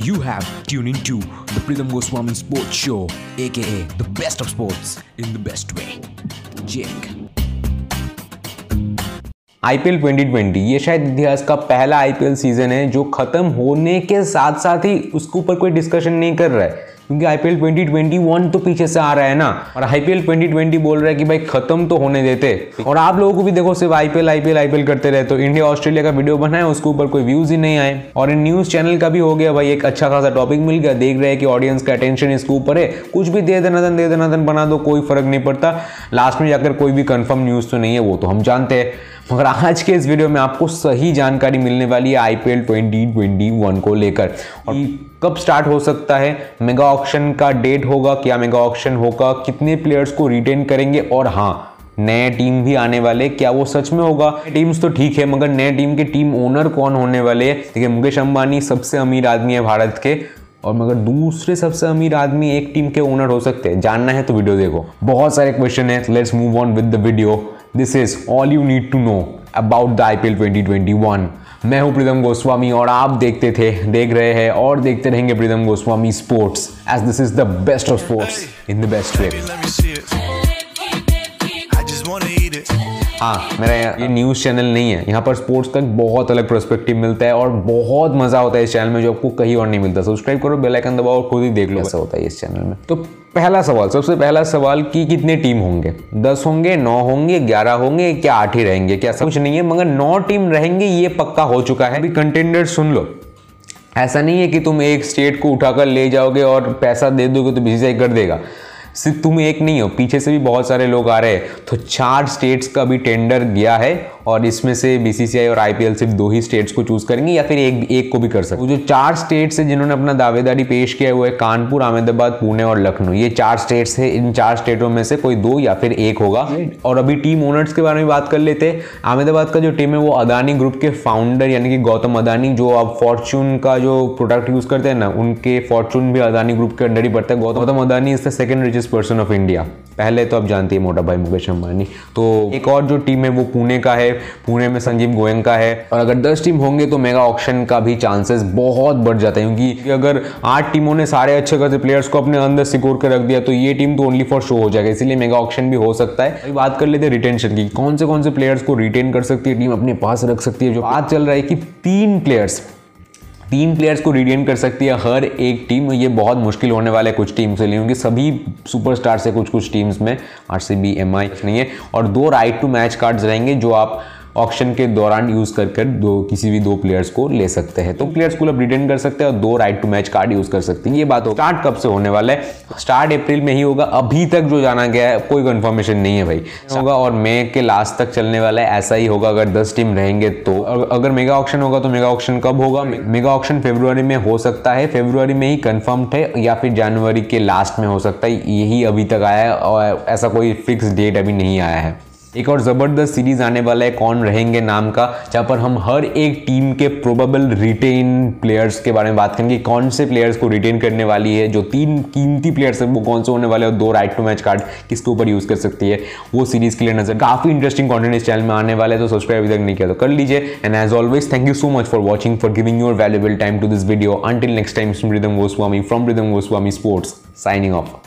You have tuned into the Pritham Goswami Sports Show, aka the best of sports in the best way. Jake. IPL 2020 ये शायद इतिहास का पहला IPL season है जो खत्म होने के साथ साथ ही उसके ऊपर कोई डिस्कशन नहीं कर रहा है क्योंकि आईपीएल 2021 तो पीछे से आ रहा है ना। और आईपीएल 2020 बोल रहा है कि भाई खत्म तो होने देते। और आप लोगों को भी देखो, सिर्फ़ आईपीएल आईपीएल आईपीएल करते रहे तो इंडिया ऑस्ट्रेलिया का वीडियो बनाए, उसके ऊपर कोई व्यूज़ ही नहीं आए। और इन न्यूज़ चैनल का भी हो गया भाई, एक अच्छा खासा टॉपिक मिल गया। देख रहे हैं कि ऑडियंस का अटेंशन इसके ऊपर है। कुछ भी दे देना दे देना बना दो, कोई फ़र्क नहीं पड़ता। लास्ट में जाकर कोई भी कंफर्म न्यूज़ तो नहीं है, वो तो हम जानते हैं। मगर आज के इस वीडियो में आपको सही जानकारी मिलने वाली है आईपीएल 2021 को लेकर। और कब स्टार्ट हो सकता है? मेगा ऑक्शन का डेट होगा? क्या मेगा ऑक्शन होगा? कितने प्लेयर्स को रिटेन करेंगे? और हाँ नए टीम भी आने वाले क्या वो सच में होगा? टीम्स तो ठीक है मगर नए टीम के टीम ओनर कौन होने वाले हैं? देखिए मुकेश अंबानी सबसे अमीर आदमी है भारत के और मगर दूसरे सबसे अमीर आदमी एक टीम के ओनर हो सकते हैं। जानना है तो वीडियो देखो। बहुत सारे क्वेश्चन है। Let's move on with the video this is all you need to know about the IPL 2021 मैं हूँ प्रीतम गोस्वामी और आप देखते थे देख रहे हैं और देखते रहेंगे Pritam Goswami sports edge this is the best of sports in the best way हाँ मेरा ये न्यूज़ चैनल नहीं है। यहाँ पर स्पोर्ट्स का बहुत अलग पर्सपेक्टिव मिलता है और बहुत मज़ा होता है इस चैनल में जो आपको कहीं और नहीं मिलता। सब्सक्राइब करो बेल आइकन दबाओ और खुद ही देख लो ऐसा होता है इस चैनल में? तो पहला सवाल सबसे पहला सवाल कि कितने टीम होंगे? दस होंगे नौ होंगे ग्यारह होंगे क्या आठ ही रहेंगे? क्या सब कुछ नहीं है मगर नौ टीम रहेंगे ये पक्का हो चुका है। अभी कंटेंडर सुन लो। ऐसा नहीं है कि तुम एक स्टेट को उठाकर ले जाओगे और पैसा दे दोगे तो बीसीसीआई कर देगा। सिर्फ़ तुम एक नहीं हो पीछे से भी बहुत सारे लोग आ रहे हैं। तो चार स्टेट्स का भी टेंडर गया है और इसमें से बीसीसीआई और आईपीएल सिर्फ़ दो ही स्टेट्स को चूज़ करेंगे या फिर एक एक को भी कर सकते जो चार स्टेट्स है जिन्होंने अपना दावेदारी पेश किया है वो है कानपुर अहमदाबाद पुणे और लखनऊ। ये चार स्टेट्स है इन चार स्टेटों में से कोई दो या फिर एक होगा। और अभी टीम ओनर्स के बारे में बात कर लेते हैं। अहमदाबाद का जो टीम है वो अदानी ग्रुप के फाउंडर यानी कि गौतम अदानी जो अब फॉर्चून का जो प्रोडक्ट यूज़ करते हैं ना उनके फॉर्चून भी अदानी ग्रुप के अंडर ही पड़ता है। Gautam Adani the second richest person of India पहले तो आप जानते हैं मोटा भाई मुकेश अंबानी। तो एक और जो टीम है वो पुणे का है। पुणे में संजीव गोयंका है। और अगर दस टीम होंगे तो मेगा ऑक्शन का भी चांसेस बहुत बढ़ जाता है। क्योंकि अगर आठ टीमों ने सारे अच्छे खासे प्लेयर्स को अपने अंदर सिक्योर कर रख दिया तो ये टीम तो ओनली फॉर शो हो जाएगा। इसीलिए मेगा ऑक्शन भी हो सकता है। अभी बात कर लेते हैं रिटेंशन की। कौन से कौन से प्लेयर्स को रिटेन कर सकती है? टीम अपने पास रख सकती है। जो बात चल रहा है कि तीन प्लेयर्स तीन प्लेयर्स को रिडीम कर सकती है हर एक टीम ये बहुत मुश्किल होने वाला है कुछ टीम से लिए क्योंकि सभी सुपरस्टार से कुछ कुछ टीम्स में R C B M I नहीं है। और दो राइट टू मैच कार्ड्स रहेंगे जो आप ऑक्शन के दौरान यूज़ कर कर दो किसी भी दो प्लेयर्स को ले सकते हैं। तो प्लेयर्स को आप रिटेन कर सकते हैं और दो right to match card use कर सकते हैं। ये बात हो स्टार्ट कब से होने वाला है? स्टार्ट अप्रैल में ही होगा। अभी तक जो जाना गया है कोई कंफर्मेशन नहीं है भाई। होगा और मई के लास्ट तक चलने वाला है। ऐसा ही होगा अगर दस टीम रहेंगे तो। अगर मेगा ऑक्शन होगा तो मेगा ऑक्शन कब होगा? मेगा ऑक्शन फेब्रुआरी में हो सकता है। फेब्रुआरी में ही कंफर्म्ड है या फिर जनवरी के लास्ट में हो सकता है। यही अभी तक आया है और ऐसा कोई फिक्स डेट अभी नहीं आया है। एक और ज़बरदस्त सीरीज़ आने वाला है, कौन रहेंगे नाम का, जहाँ पर हम हर एक टीम के प्रोबेबल रिटेन प्लेयर्स के बारे में बात करेंगे कौन से प्लेयर्स को रिटेन करने वाली है, जो तीन कीमती प्लेयर्स है, वो कौन से होने वाले और दो राइट टू मैच कार्ड किसके ऊपर यूज़ कर सकती है, वो सीरीज़ के लिए नज़र। काफ़ी इंटरेस्टिंग कॉन्टेंट इस चैनल में आने वाले तो सब्सक्राइब अभी तक नहीं किया तो कर लीजिए। And as always thank you so much for watching for giving your valuable time to this video until next time Rhythm Goswami from Rhythm Goswami sports signing off